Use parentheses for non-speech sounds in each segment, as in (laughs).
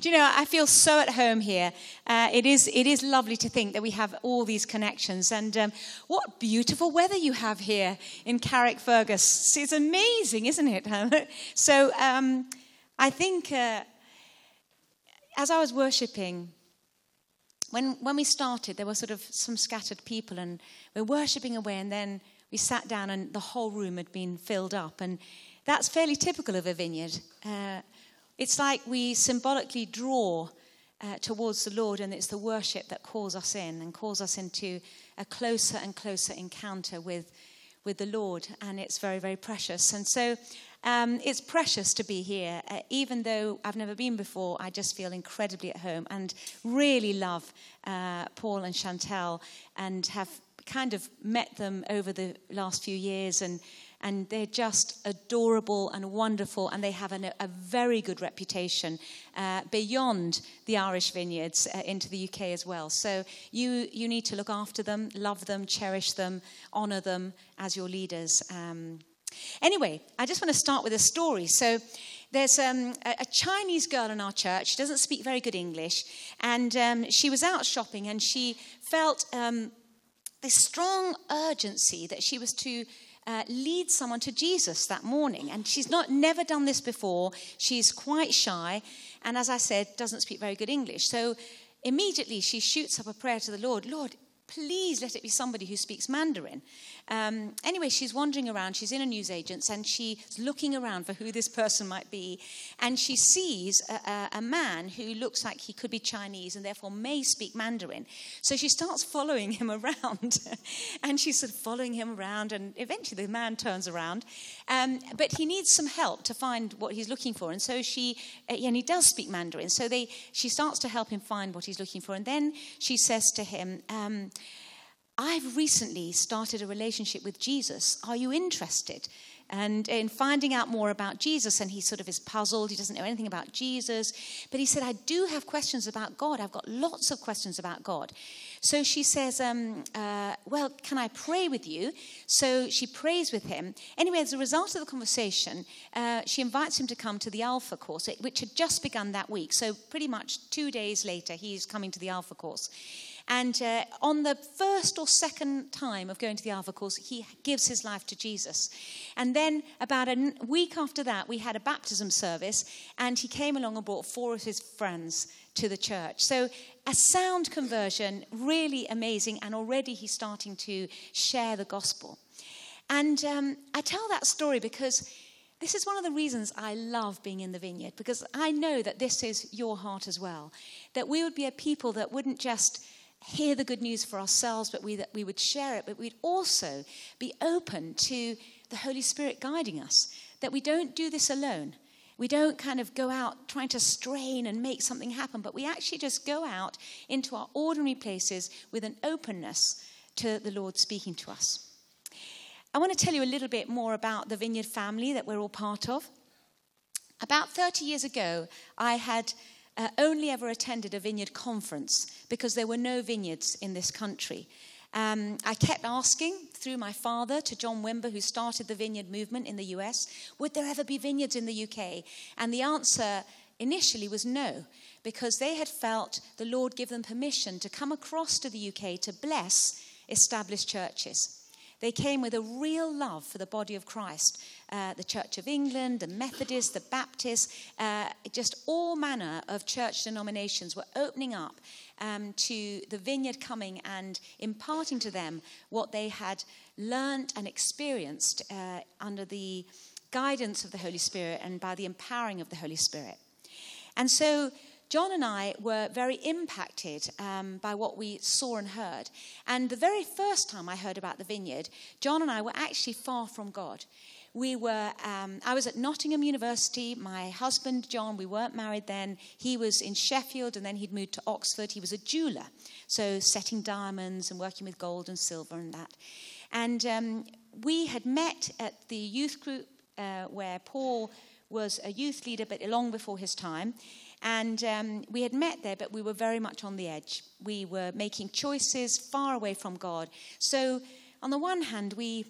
Do you know, I feel so at home here. Uh, it, is, it is lovely to think that we have all these connections. And um, what beautiful weather you have here in Carrickfergus. It's amazing, isn't it? (laughs) so um, I think uh, as I was worshipping, when, when we started, there were sort of some scattered people, and we we're worshipping away, and then we sat down, and the whole room had been filled up. And that's fairly typical of a vineyard. Uh, it's like we symbolically draw uh, towards the Lord, and it's the worship that calls us in and calls us into a closer and closer encounter with, with the Lord. And it's very, very precious. And so um, it's precious to be here. Uh, even though I've never been before, I just feel incredibly at home and really love uh, Paul and Chantel and have kind of met them over the last few years and and they're just adorable and wonderful, and they have an, a very good reputation uh, beyond the Irish vineyards uh, into the UK as well. So you, you need to look after them, love them, cherish them, honor them as your leaders. Um, Anyway, I just want to start with a story. So, there's um, a, Chinese girl in our church. She doesn't speak very good English. And um, she was out shopping and she felt um, this strong urgency that she was to uh, lead someone to Jesus that morning. And she's not never done this before. She's quite shy. And as I said, doesn't speak very good English. So immediately she shoots up a prayer to the Lord Lord, please let it be somebody who speaks Mandarin. Um, anyway, she's wandering around. She's in a newsagent's and she's looking around for who this person might be. And she sees a, a, a, man who looks like he could be Chinese and therefore may speak Mandarin. So she starts following him (laughs) around. and she's sort of following him around. And eventually the man turns around. Um, but he needs some help to find what he's looking for. And so she, uh, and he does speak Mandarin. So they, she starts to help him find what he's looking for. And then she says to him, um, I've recently started a relationship with Jesus. Are you interested? And in finding out more about Jesus, and he sort of is puzzled. He doesn't know anything about Jesus. But he said, I do have questions about God. I've got lots of questions about God. So she says, um, uh, Well, can I pray with you? So she prays with him. Anyway, as a result of the conversation, uh, she invites him to come to the Alpha course, which had just begun that week. So pretty much two days later, he's coming to the Alpha course. And uh, on the first or second time of going to the Alpha course, he gives his life to Jesus. And then, about a week after that, we had a baptism service, and he came along and brought four of his friends to the church. So, a sound conversion, really amazing, and already he's starting to share the gospel. And um, I tell that story because this is one of the reasons I love being in the vineyard, because I know that this is your heart as well. That we would be a people that wouldn't just hear the good news for ourselves, but we, that we would share it, but we'd also be open to the Holy Spirit guiding us, that we don't do this alone. We don't kind of go out trying to strain and make something happen, but we actually just go out into our ordinary places with an openness to the Lord speaking to us. I want to tell you a little bit more about the Vineyard family that we're all part of. About 30 years ago, I had uh, only ever attended a vineyard conference because there were no vineyards in this country. Um, I kept asking through my father to John Wimber, who started the vineyard movement in the US, would there ever be vineyards in the UK? And the answer initially was no, because they had felt the Lord give them permission to come across to the UK to bless established churches. They came with a real love for the body of Christ. Uh, the Church of England, the Methodists, the Baptists, uh, just all manner of church denominations were opening up um, to the vineyard coming and imparting to them what they had learned and experienced uh, under the guidance of the Holy Spirit and by the empowering of the Holy Spirit. And so John and I were very impacted um, by what we saw and heard. And the very first time I heard about the vineyard, John and I were actually far from God. We were, um, I was at Nottingham University. My husband, John, we weren't married then. He was in Sheffield and then he'd moved to Oxford. He was a jeweler, so setting diamonds and working with gold and silver and that. And um, we had met at the youth group uh, where Paul was a youth leader, but long before his time. And um, we had met there, but we were very much on the edge. We were making choices far away from God. So, on the one hand, we,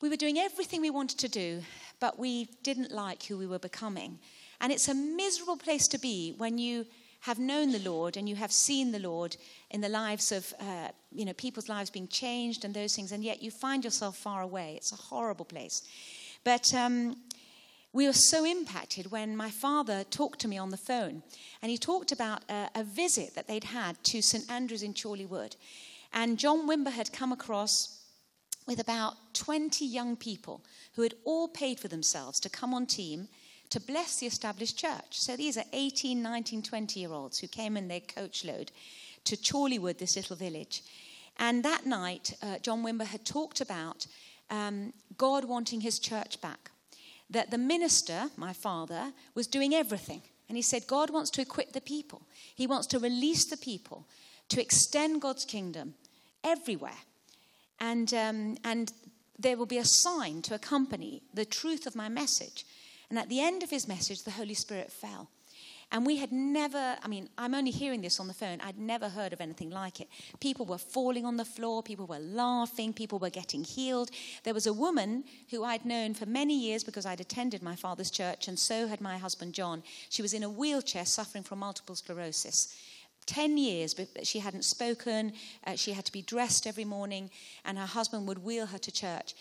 we were doing everything we wanted to do, but we didn't like who we were becoming. And it's a miserable place to be when you have known the Lord and you have seen the Lord in the lives of, uh, you know, people's lives being changed and those things, and yet you find yourself far away. It's a horrible place. But um, we were so impacted when my father talked to me on the phone, and he talked about a, a visit that they'd had to St Andrews in Chorleywood. And John Wimber had come across with about 20 young people who had all paid for themselves to come on team to bless the established church. So these are 18, 19, 20 year olds who came in their coach load to Chorleywood, this little village. And that night, uh, John Wimber had talked about um, God wanting his church back. That the minister, my father, was doing everything. And he said, God wants to equip the people, he wants to release the people to extend God's kingdom everywhere. And, um, and there will be a sign to accompany the truth of my message. And at the end of his message, the Holy Spirit fell. And we had never, I mean, I'm only hearing this on the phone. I'd never heard of anything like it. People were falling on the floor, people were laughing, people were getting healed. There was a woman who I'd known for many years because I'd attended my father's church, and so had my husband John. She was in a wheelchair suffering from multiple sclerosis. 10 years, but she hadn't spoken. Uh, she had to be dressed every morning, and her husband would wheel her to church.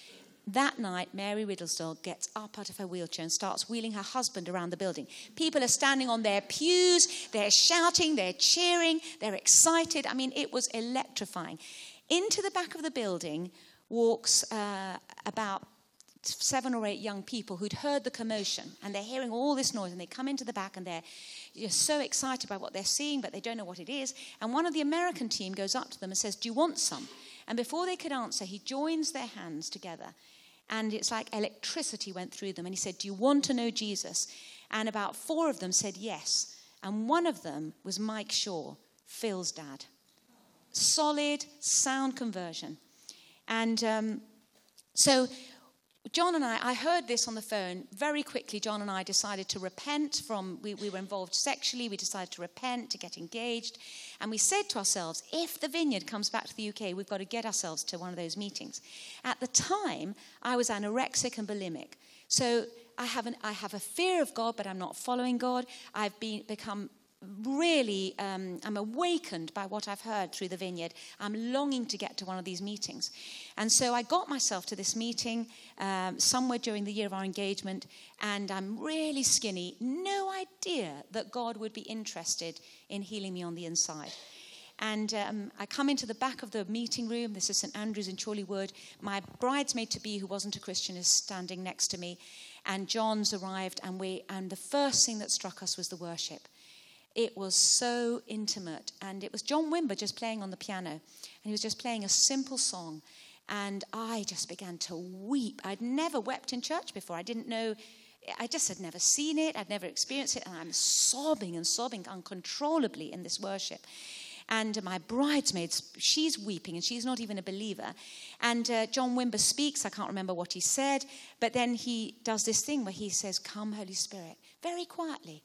That night, Mary Riddlesdale gets up out of her wheelchair and starts wheeling her husband around the building. People are standing on their pews, they're shouting, they're cheering, they're excited. I mean, it was electrifying. Into the back of the building walks uh, about seven or eight young people who'd heard the commotion and they're hearing all this noise and they come into the back and they're just so excited by what they're seeing, but they don't know what it is. And one of the American team goes up to them and says, Do you want some? And before they could answer, he joins their hands together and it's like electricity went through them. And he said, Do you want to know Jesus? And about four of them said yes. And one of them was Mike Shaw, Phil's dad. Solid, sound conversion. And um, so John and I, I heard this on the phone. Very quickly, John and I decided to repent from, we, we, were involved sexually. We decided to repent, to get engaged. And we said to ourselves, if the vineyard comes back to the UK, we've got to get ourselves to one of those meetings. At the time, I was anorexic and bulimic. So I have, an, I have a fear of God, but I'm not following God. I've been, become really um, i'm awakened by what i've heard through the vineyard i'm longing to get to one of these meetings and so i got myself to this meeting um, somewhere during the year of our engagement and i'm really skinny no idea that god would be interested in healing me on the inside and um, I come into the back of the meeting room. This is St. Andrew's in Chorleywood. My bridesmaid to be, who wasn't a Christian, is standing next to me. And John's arrived, and, we, and the first thing that struck us was the worship. It was so intimate. And it was John Wimber just playing on the piano. And he was just playing a simple song. And I just began to weep. I'd never wept in church before. I didn't know, I just had never seen it, I'd never experienced it. And I'm sobbing and sobbing uncontrollably in this worship. And my bridesmaid, she's weeping and she's not even a believer. And uh, John Wimber speaks, I can't remember what he said, but then he does this thing where he says, Come, Holy Spirit, very quietly.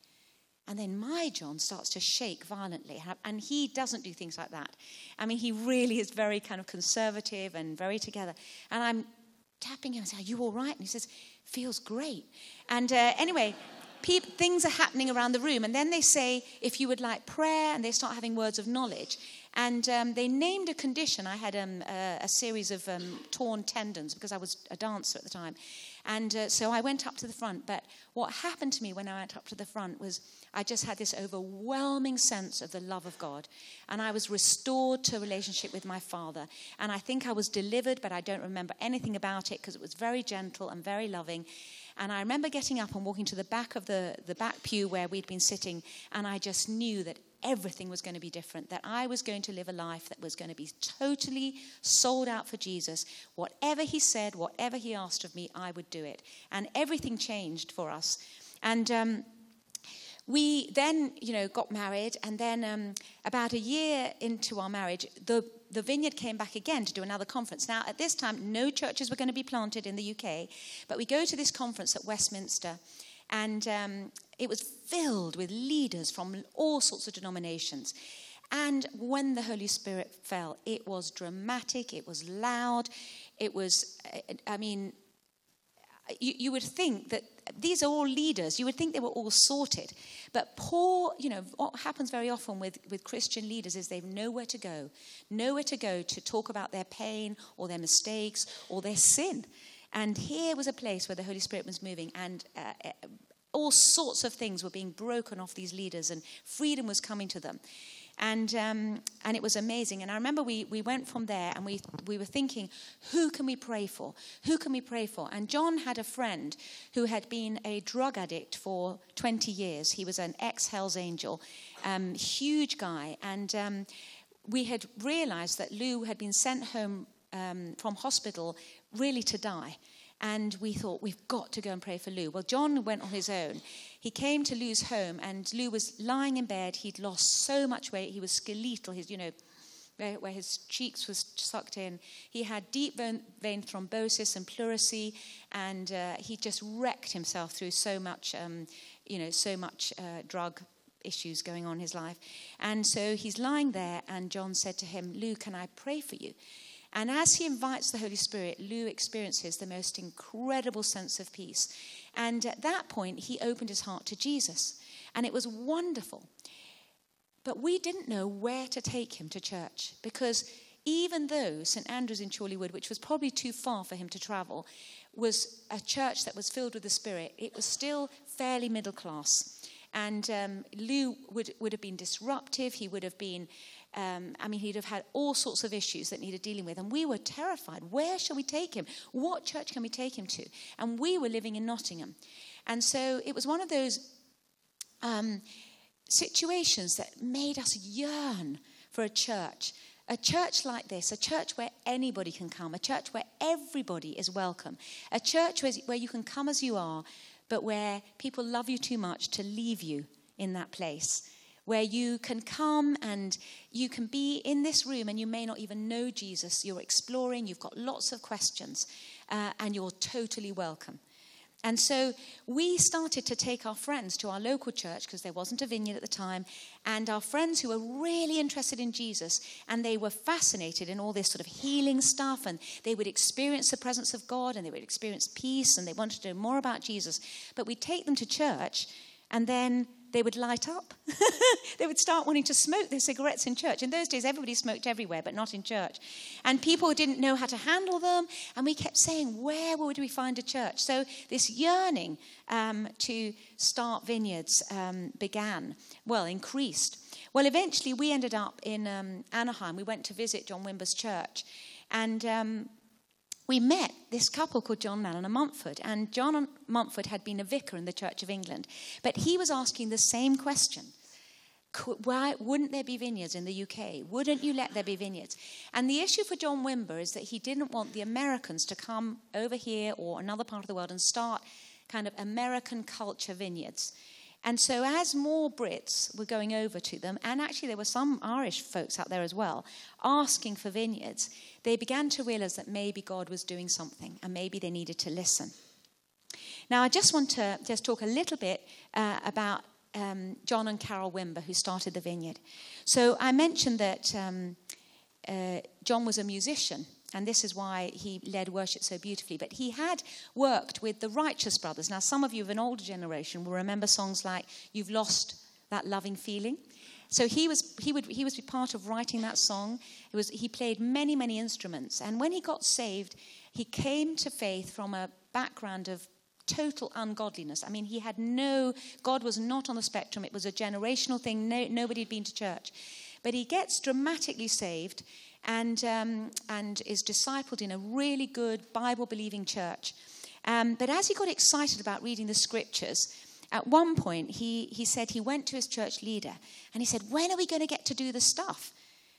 And then my John starts to shake violently. And he doesn't do things like that. I mean, he really is very kind of conservative and very together. And I'm tapping him and say, Are you all right? And he says, Feels great. And uh, anyway, things are happening around the room. And then they say, If you would like prayer, and they start having words of knowledge. And um, they named a condition. I had um, a, a, series of um, torn tendons because I was a dancer at the time. And uh, so I went up to the front. But what happened to me when I went up to the front was I just had this overwhelming sense of the love of God. And I was restored to a relationship with my Father. And I think I was delivered, but I don't remember anything about it because it was very gentle and very loving. And I remember getting up and walking to the back of the, the back pew where we'd been sitting. And I just knew that everything was going to be different, that I was going to live a life that was going to be totally sold out for Jesus. Whatever he said, whatever he asked of me, I would do it. And everything changed for us. And um, we then, you know, got married. And then um, about a year into our marriage, the the vineyard came back again to do another conference. Now, at this time, no churches were going to be planted in the UK, but we go to this conference at Westminster, and um, it was filled with leaders from all sorts of denominations. And when the Holy Spirit fell, it was dramatic, it was loud, it was, I mean, you, you would think that these are all leaders. You would think they were all sorted. But poor, you know, what happens very often with, with Christian leaders is they've nowhere to go, nowhere to go to talk about their pain or their mistakes or their sin. And here was a place where the Holy Spirit was moving, and uh, uh all sorts of things were being broken off these leaders, and freedom was coming to them. And, um, and it was amazing. And I remember we, we went from there and we, we were thinking, who can we pray for? Who can we pray for? And John had a friend who had been a drug addict for 20 years. He was an ex Hells Angel, um, huge guy. And um, we had realized that Lou had been sent home um, from hospital really to die and we thought we've got to go and pray for Lou. Well, John went on his own. He came to Lou's home, and Lou was lying in bed. He'd lost so much weight. He was skeletal. His, you know, where, where his cheeks was sucked in. He had deep vein, vein thrombosis and pleurisy, and uh, he just wrecked himself through so much, um, you know, so much uh, drug issues going on in his life. And so he's lying there, and John said to him, Lou, can I pray for you? And as he invites the Holy Spirit, Lou experiences the most incredible sense of peace. And at that point, he opened his heart to Jesus. And it was wonderful. But we didn't know where to take him to church because even though St. Andrew's in Chorleywood, which was probably too far for him to travel, was a church that was filled with the Spirit, it was still fairly middle class. And um, Lou would, would have been disruptive. He would have been um, I mean, he'd have had all sorts of issues that needed dealing with. And we were terrified. Where shall we take him? What church can we take him to? And we were living in Nottingham. And so it was one of those um, situations that made us yearn for a church. A church like this, a church where anybody can come, a church where everybody is welcome, a church where, where you can come as you are, but where people love you too much to leave you in that place where you can come and you can be in this room and you may not even know Jesus. You're exploring, you've got lots of questions, uh, and you're totally welcome. And so we started to take our friends to our local church because there wasn't a vineyard at the time, and our friends who were really interested in Jesus and they were fascinated in all this sort of healing stuff, and they would experience the presence of God and they would experience peace and they wanted to know more about Jesus. But we'd take them to church, and then they would light up. (laughs) they would start wanting to smoke their cigarettes in church. In those days, everybody smoked everywhere, but not in church. And people didn't know how to handle them. And we kept saying, where would we find a church? So this yearning um, to start vineyards um, began, well, increased. Well, eventually, we ended up in um, Anaheim. We went to visit John Wimber's church. And um, we met this couple called John and Eleanor Mumford. And John Mumford had been a vicar in the Church of England. But he was asking the same question why wouldn't there be vineyards in the UK? Wouldn't you let there be vineyards? And the issue for John Wimber is that he didn't want the Americans to come over here or another part of the world and start kind of American culture vineyards. And so, as more Brits were going over to them, and actually there were some Irish folks out there as well, asking for vineyards, they began to realize that maybe God was doing something and maybe they needed to listen. Now, I just want to just talk a little bit uh, about um, John and Carol Wimber, who started the vineyard. So, I mentioned that um, uh, John was a musician and this is why he led worship so beautifully. But he had worked with the Righteous Brothers. Now, some of you of an older generation will remember songs like You've Lost That Loving Feeling. So he was, he would, he was part of writing that song. It was, he played many, many instruments. And when he got saved, he came to faith from a background of total ungodliness. I mean, he had no, God was not on the spectrum. It was a generational thing. No, nobody had been to church. But he gets dramatically saved and, um, and is discipled in a really good Bible believing church. Um, but as he got excited about reading the scriptures, at one point he, he said he went to his church leader and he said, When are we going to get to do the stuff?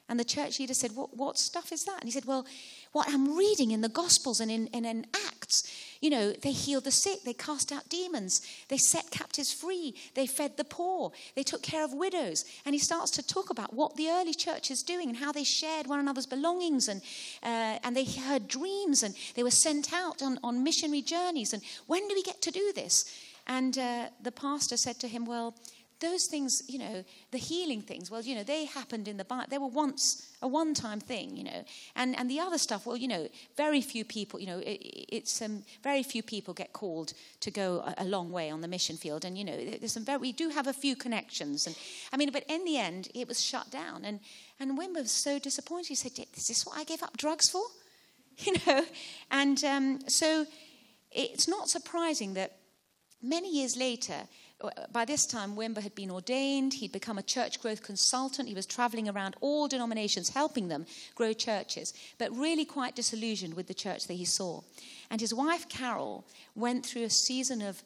And the church leader said, What, what stuff is that? And he said, Well, what I'm reading in the Gospels and in, and in Acts, you know, they healed the sick, they cast out demons, they set captives free, they fed the poor, they took care of widows. And he starts to talk about what the early church is doing and how they shared one another's belongings and, uh, and they heard dreams and they were sent out on, on missionary journeys. And when do we get to do this? And uh, the pastor said to him, Well, those things, you know, the healing things, well, you know, they happened in the Bible. They were once a one time thing, you know. And, and the other stuff, well, you know, very few people, you know, it, it's um, very few people get called to go a, a, long way on the mission field. And, you know, there's some very, we do have a few connections. And I mean, but in the end, it was shut down. And, and Wimber was so disappointed. He said, Is this what I gave up drugs for? (laughs) You know? And um, so it's not surprising that many years later, by this time, Wimber had been ordained. He'd become a church growth consultant. He was traveling around all denominations, helping them grow churches, but really quite disillusioned with the church that he saw. And his wife, Carol, went through a season of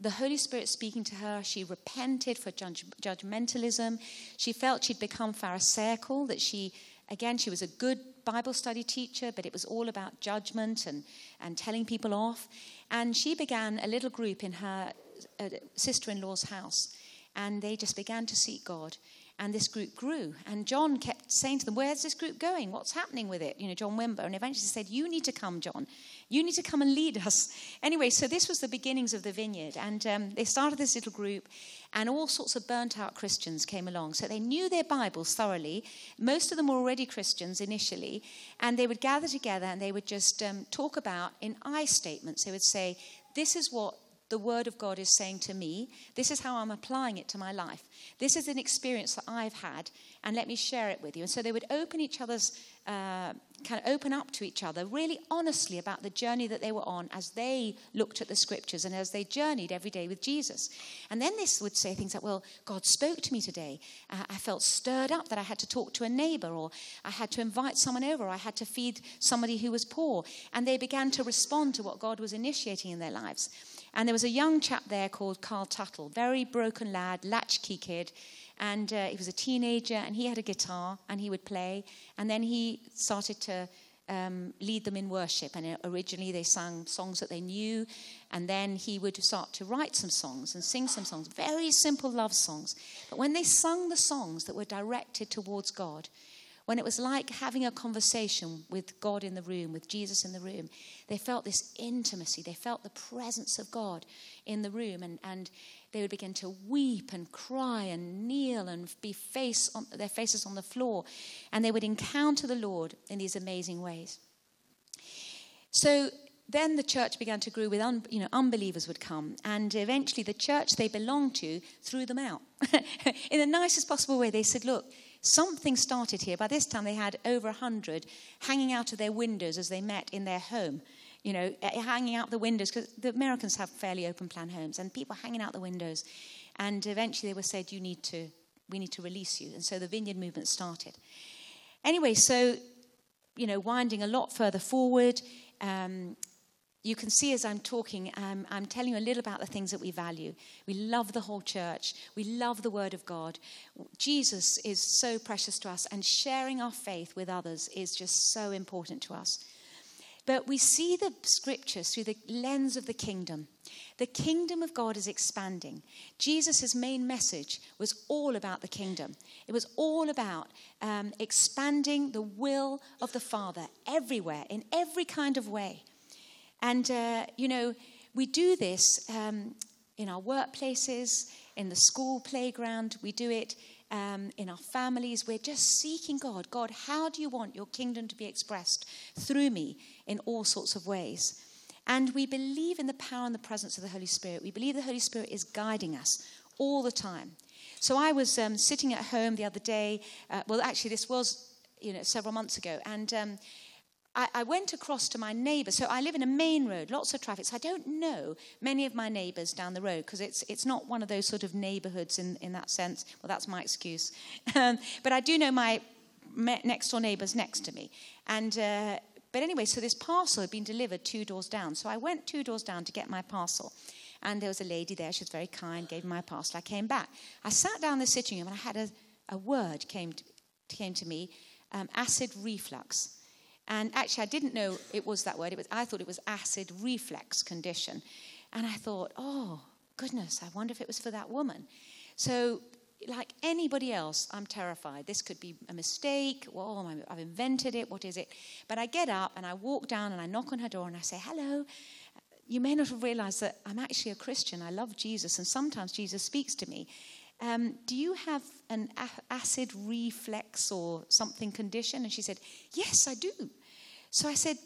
the Holy Spirit speaking to her. She repented for judge, judgmentalism. She felt she'd become Pharisaical, that she, again, she was a good Bible study teacher, but it was all about judgment and, and telling people off. And she began a little group in her uh, sister in law's house, and they just began to seek God. And this group grew. And John kept saying to them, Where's this group going? What's happening with it? You know, John Wimber. And eventually said, You need to come, John. You need to come and lead us. (laughs) Anyway, so this was the beginnings of the vineyard. And um, they started this little group, and all sorts of burnt out Christians came along. So they knew their Bibles thoroughly. Most of them were already Christians initially. And they would gather together and they would just um, talk about, in I statements, they would say, This is what the Word of God is saying to me. This is how I'm applying it to my life. This is an experience that I've had, and let me share it with you. And so they would open each other's, uh, kind of open up to each other really honestly about the journey that they were on as they looked at the scriptures and as they journeyed every day with Jesus. And then this would say things like, Well, God spoke to me today. Uh, I felt stirred up that I had to talk to a neighbor, or I had to invite someone over, or I had to feed somebody who was poor. And they began to respond to what God was initiating in their lives. And there was a young chap there called Carl Tuttle, very broken lad, latchkey kid. And uh, he was a teenager, and he had a guitar, and he would play. And then he started to um, lead them in worship. And originally they sang songs that they knew, and then he would start to write some songs and sing some songs, very simple love songs. But when they sung the songs that were directed towards God, when it was like having a conversation with God in the room, with Jesus in the room, they felt this intimacy. They felt the presence of God in the room, and, and they would begin to weep and cry and kneel and be face on their faces on the floor, and they would encounter the Lord in these amazing ways. So then the church began to grow with un, you know unbelievers would come and eventually the church they belonged to threw them out (laughs) in the nicest possible way they said look Something started here. By this time, they had over 100 hanging out of their windows as they met in their home. You know, eh, hanging out the windows, because the Americans have fairly open plan homes, and people hanging out the windows. And eventually they were said, You need to, we need to release you. And so the vineyard movement started. Anyway, so, you know, winding a lot further forward, um, you can see as I'm talking, um, I'm telling you a little about the things that we value. We love the whole church, we love the Word of God. Jesus is so precious to us, and sharing our faith with others is just so important to us. But we see the scriptures through the lens of the kingdom. The kingdom of God is expanding. Jesus' main message was all about the kingdom, it was all about um, expanding the will of the Father everywhere, in every kind of way. And, uh, you know, we do this um, in our workplaces, in the school playground, we do it um, in our families. We're just seeking God. God, how do you want your kingdom to be expressed through me in all sorts of ways? And we believe in the power and the presence of the Holy Spirit. We believe the Holy Spirit is guiding us all the time. So I was um, sitting at home the other day. Uh, well, actually, this was you know several months ago, and um, I, I went across to my neighbour. So I live in a main road, lots of traffic. So I don't know many of my neighbours down the road because it's, it's not one of those sort of neighbourhoods in, in that sense. Well, that's my excuse. (laughs) Um, but I do know my next door neighbours next to me. And, uh, but anyway, so this parcel had been delivered two doors down. So I went two doors down to get my parcel. And there was a lady there. She was very kind, gave me my parcel. I came back. I sat down in the sitting room and I had a, a word came to, came to me um, acid reflux. And actually, I didn't know it was that word. It was, I thought it was acid reflux condition. And I thought, oh, goodness, I wonder if it was for that woman. So, like anybody else, I'm terrified. This could be a mistake. Oh, I've invented it. What is it? But I get up and I walk down and I knock on her door and I say, hello. You may not have realized that I'm actually a Christian. I love Jesus. And sometimes Jesus speaks to me. um, Do you have an acid reflex or something condition? And she said, Yes, I do. So I said,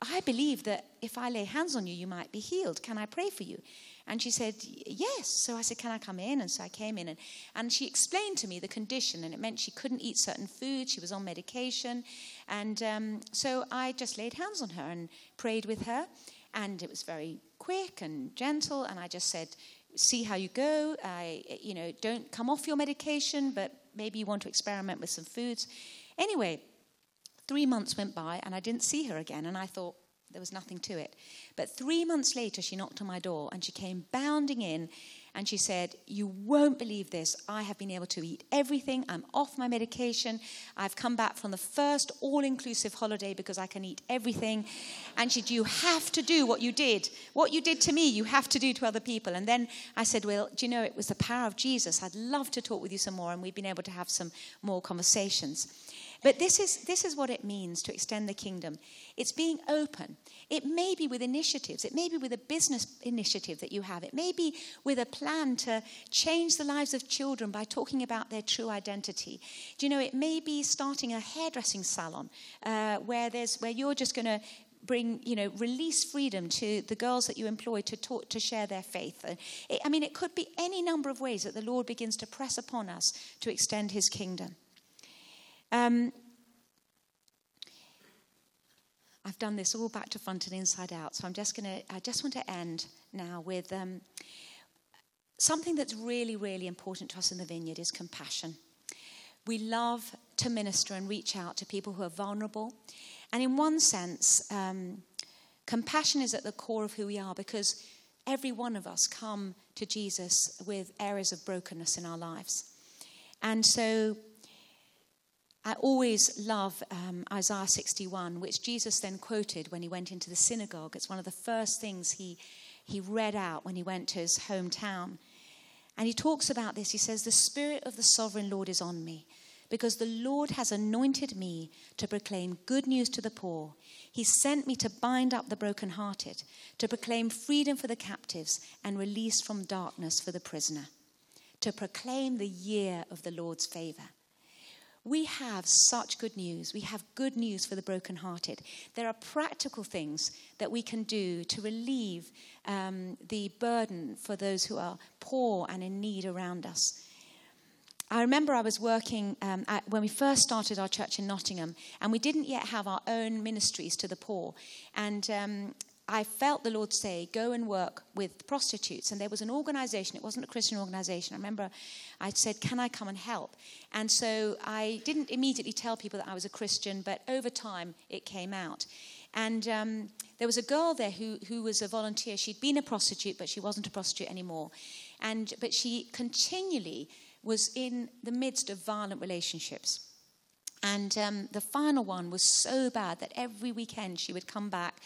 I believe that if I lay hands on you, you might be healed. Can I pray for you? And she said, Yes. So I said, Can I come in? And so I came in. And, and she explained to me the condition, and it meant she couldn't eat certain foods. She was on medication. And um, so I just laid hands on her and prayed with her. And it was very quick and gentle. And I just said, See how you go. I, you know, don't come off your medication, but maybe you want to experiment with some foods. Anyway, three months went by and I didn't see her again. And I thought, there was nothing to it. But three months later, she knocked on my door and she came bounding in and she said, You won't believe this. I have been able to eat everything. I'm off my medication. I've come back from the first all inclusive holiday because I can eat everything. And she said, You have to do what you did. What you did to me, you have to do to other people. And then I said, Well, do you know, it was the power of Jesus. I'd love to talk with you some more. And we've been able to have some more conversations. But this is, this is what it means to extend the kingdom. It's being open. It may be with initiatives, it may be with a business initiative that you have, it may be with a plan to change the lives of children by talking about their true identity. Do you know, it may be starting a hairdressing salon uh, where, there's, where you're just going to bring you know release freedom to the girls that you employ to talk to share their faith. It, i mean it could be any number of ways that the lord begins to press upon us to extend his kingdom um, I've done this all back to front and inside out, so I'm just going to, I just want to end now with um, something that's really, really important to us in the vineyard is compassion. We love to minister and reach out to people who are vulnerable. And in one sense, um, compassion is at the core of who we are because every one of us come to Jesus with areas of brokenness in our lives. And so I always love um, Isaiah 61, which Jesus then quoted when he went into the synagogue. It's one of the first things he, he read out when he went to his hometown. And he talks about this. He says, The Spirit of the sovereign Lord is on me, because the Lord has anointed me to proclaim good news to the poor. He sent me to bind up the brokenhearted, to proclaim freedom for the captives and release from darkness for the prisoner, to proclaim the year of the Lord's favor. We have such good news. We have good news for the brokenhearted. There are practical things that we can do to relieve um, the burden for those who are poor and in need around us. I remember I was working um, at, when we first started our church in Nottingham, and we didn't yet have our own ministries to the poor. And um, I felt the Lord say, go and work with prostitutes. And there was an organization, it wasn't a Christian organization. I remember I said, Can I come and help? And so I didn't immediately tell people that I was a Christian, but over time it came out. And um, there was a girl there who, who was a volunteer. She'd been a prostitute, but she wasn't a prostitute anymore. And, but she continually was in the midst of violent relationships. And um, the final one was so bad that every weekend she would come back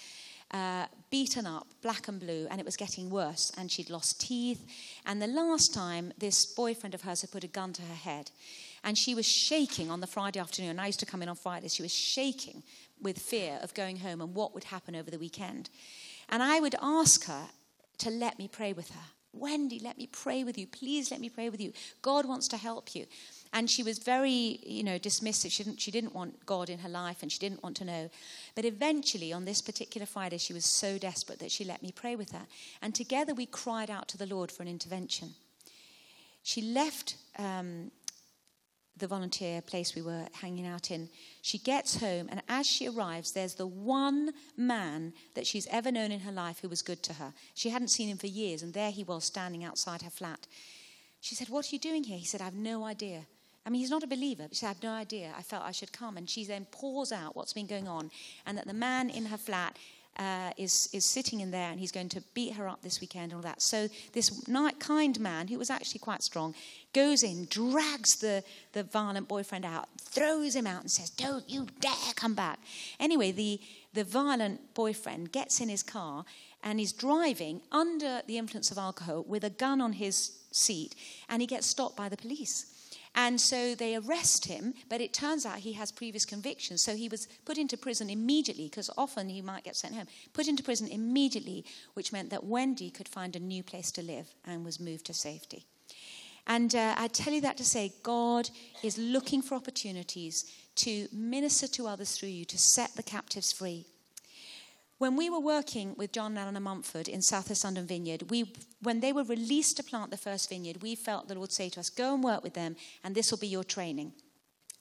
uh, beaten up, black and blue, and it was getting worse. And she'd lost teeth. And the last time, this boyfriend of hers had put a gun to her head. And she was shaking on the Friday afternoon. I used to come in on Fridays. She was shaking with fear of going home and what would happen over the weekend. And I would ask her to let me pray with her. Wendy, let me pray with you. Please let me pray with you. God wants to help you. And she was very, you know, dismissive. She didn't, she didn't want God in her life and she didn't want to know. But eventually, on this particular Friday, she was so desperate that she let me pray with her. And together we cried out to the Lord for an intervention. She left um, the volunteer place we were hanging out in. She gets home, and as she arrives, there's the one man that she's ever known in her life who was good to her. She hadn't seen him for years, and there he was standing outside her flat. She said, What are you doing here? He said, I have no idea. I mean, he's not a believer, but she said, I have no idea. I felt I should come. And she then pours out what's been going on, and that the man in her flat uh, is, is sitting in there and he's going to beat her up this weekend and all that. So this kind man, who was actually quite strong, goes in, drags the, the violent boyfriend out, throws him out and says, don't you dare come back. Anyway, the, the violent boyfriend gets in his car and he's driving under the influence of alcohol with a gun on his seat and he gets stopped by the police. And so they arrest him, but it turns out he has previous convictions. So he was put into prison immediately, because often he might get sent home. Put into prison immediately, which meant that Wendy could find a new place to live and was moved to safety. And uh, I tell you that to say, God is looking for opportunities to minister to others through you, to set the captives free. When we were working with John and and Mumford in South West London Vineyard, we, when they were released to plant the first vineyard, we felt the Lord say to us, Go and work with them, and this will be your training.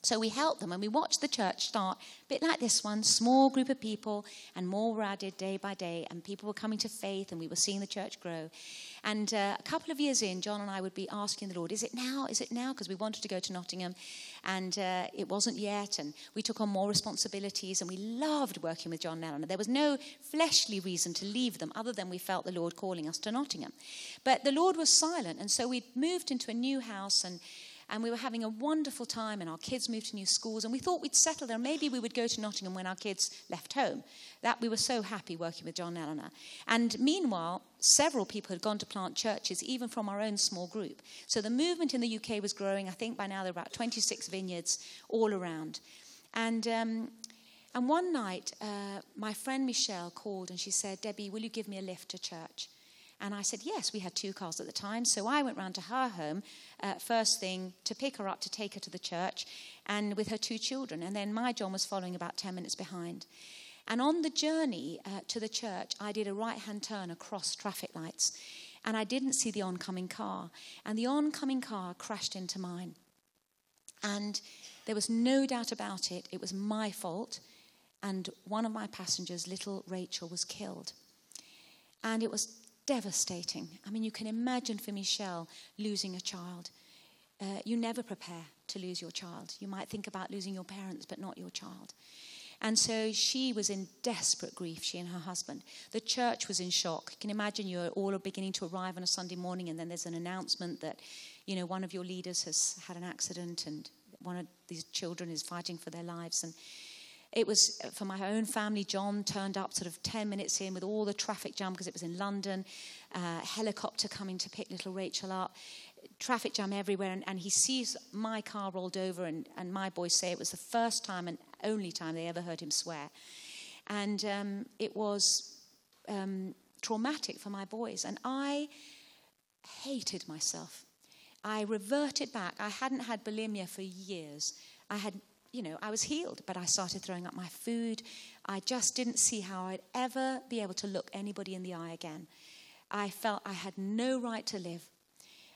So we helped them and we watched the church start a bit like this one, small group of people, and more were added day by day, and people were coming to faith, and we were seeing the church grow. And uh, a couple of years in, John and I would be asking the Lord, Is it now? Is it now? Because we wanted to go to Nottingham, and uh, it wasn't yet, and we took on more responsibilities, and we loved working with John Allen. There was no fleshly reason to leave them other than we felt the Lord calling us to Nottingham. But the Lord was silent, and so we moved into a new house and and we were having a wonderful time, and our kids moved to new schools, and we thought we'd settle there. Maybe we would go to Nottingham when our kids left home. That we were so happy working with John and Eleanor. And meanwhile, several people had gone to plant churches, even from our own small group. So the movement in the UK was growing. I think by now there are about 26 vineyards all around. And um, and one night, uh, my friend Michelle called and she said, Debby, will you give me a lift to church? And I said, yes, we had two cars at the time. So I went round to her home uh, first thing to pick her up to take her to the church and with her two children. And then my John was following about 10 minutes behind. And on the journey uh, to the church, I did a right hand turn across traffic lights. And I didn't see the oncoming car. And the oncoming car crashed into mine. And there was no doubt about it, it was my fault. And one of my passengers, little Rachel, was killed. And it was devastating. I mean, you can imagine for Michelle losing a child. Uh, you never prepare to lose your child. You might think about losing your parents, but not your child. And so she was in desperate grief, she and her husband. The church was in shock. You can imagine you're all beginning to arrive on a Sunday morning, and then there's an announcement that, you know, one of your leaders has had an accident and one of these children is fighting for their lives. And it was uh, for my own family. John turned up sort of 10 minutes in with all the traffic jam because it was in London, uh, helicopter coming to pick little Rachel up, traffic jam everywhere. And, and he sees my car rolled over, and, and my boys say it was the first time and only time they ever heard him swear. And um, it was um, traumatic for my boys. And I hated myself. I reverted back. I hadn't had bulimia for years. I had you know, I was healed, but I started throwing up my food. I just didn't see how I'd ever be able to look anybody in the eye again. I felt I had no right to live.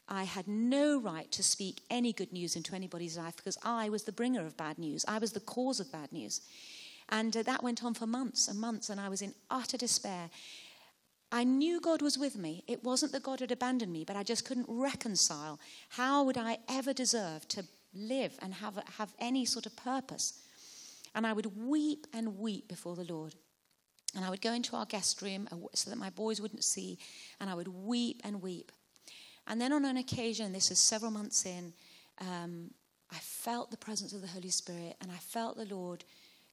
I had no right to speak any good news into anybody's life because I was the bringer of bad news. I was the cause of bad news. And uh, that went on for months and months, and I was in utter despair. I knew God was with me. It wasn't that God had abandoned me, but I just couldn't reconcile. How would I ever deserve to live and have, have any sort of purpose. And I would weep and weep before the Lord. And I would go into our guest room so that my boys wouldn't see, and I would weep and weep. And then on an occasion, this is several months in, um, I felt the presence of the Holy Spirit, and I felt the Lord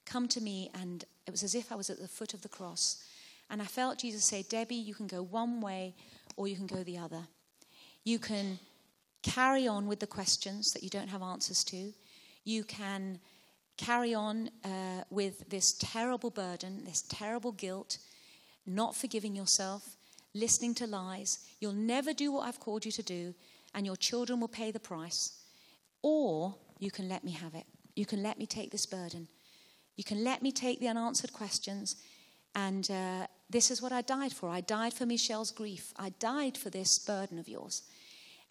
come to me, and it was as if I was at the foot of the cross. And I felt Jesus say, Debby, you can go one way or you can go the other. You can carry on with the questions that you don't have answers to. You can carry on uh, with this terrible burden, this terrible guilt, not forgiving yourself, listening to lies. You'll never do what I've called you to do, and your children will pay the price. Or you can let me have it. You can let me take this burden. You can let me take the unanswered questions. And uh, this is what I died for. I died for Michelle's grief. I died for this burden of yours.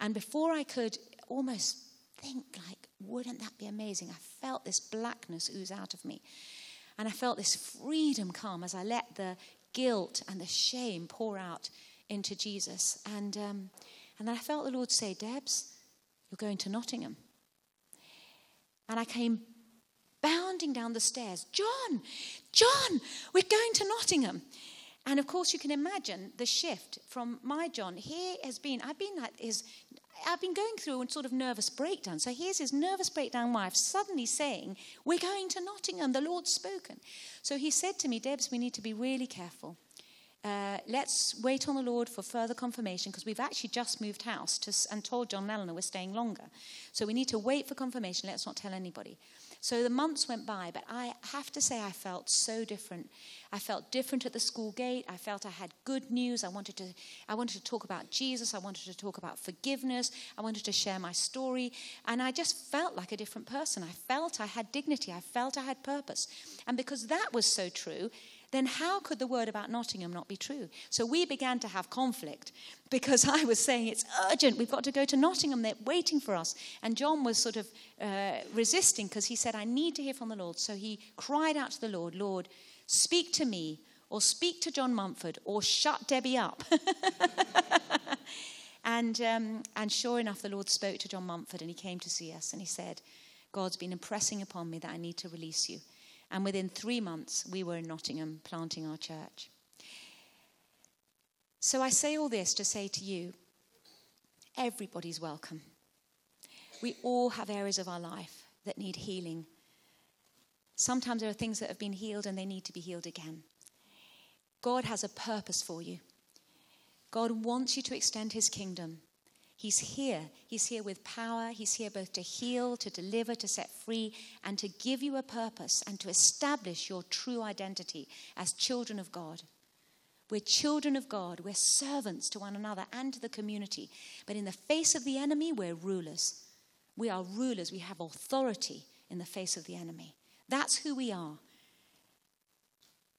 And before I could almost think, like, wouldn't that be amazing? I felt this blackness ooze out of me. And I felt this freedom come as I let the guilt and the shame pour out into Jesus. And, um, and then I felt the Lord say, Debs, you're going to Nottingham. And I came bounding down the stairs. John, John, we're going to Nottingham. And of course, you can imagine the shift from my John. He has been, I've been like his, I've been going through a sort of nervous breakdown. So here's his nervous breakdown wife suddenly saying, We're going to Nottingham, the Lord's spoken. So he said to me, Debs, we need to be really careful. uh, let's wait on the Lord for further confirmation because we've actually just moved house to, and told John and Eleanor we're staying longer. So we need to wait for confirmation. Let's not tell anybody. So the months went by, but I have to say I felt so different. I felt different at the school gate. I felt I had good news. I wanted to, I wanted to talk about Jesus. I wanted to talk about forgiveness. I wanted to share my story. And I just felt like a different person. I felt I had dignity. I felt I had purpose. And because that was so true, then how could the word about Nottingham not be true? So we began to have conflict because (laughs) I was saying it's urgent, we've got to go to Nottingham, they're waiting for us. And John was sort of uh, resisting because he said, I need to hear from the Lord. So he cried out to the Lord, Lord, speak to me, or speak to John Mumford, or shut Debby up. (laughs) and, um, and sure enough, the Lord spoke to John Mumford and he came to see us and he said, God's been impressing upon me that I need to release you. And within three months, we were in Nottingham planting our church. So I say all this to say to you everybody's welcome. We all have areas of our life that need healing. Sometimes there are things that have been healed and they need to be healed again. God has a purpose for you. God wants you to extend his kingdom. He's here. He's here with power. He's here both to heal, to deliver, to set free, and to give you a purpose and to establish your true identity as children of God. We're children of God. We're servants to one another and to the community. But in the face of the enemy, we're rulers. We are rulers. We have authority in the face of the enemy. That's who we are.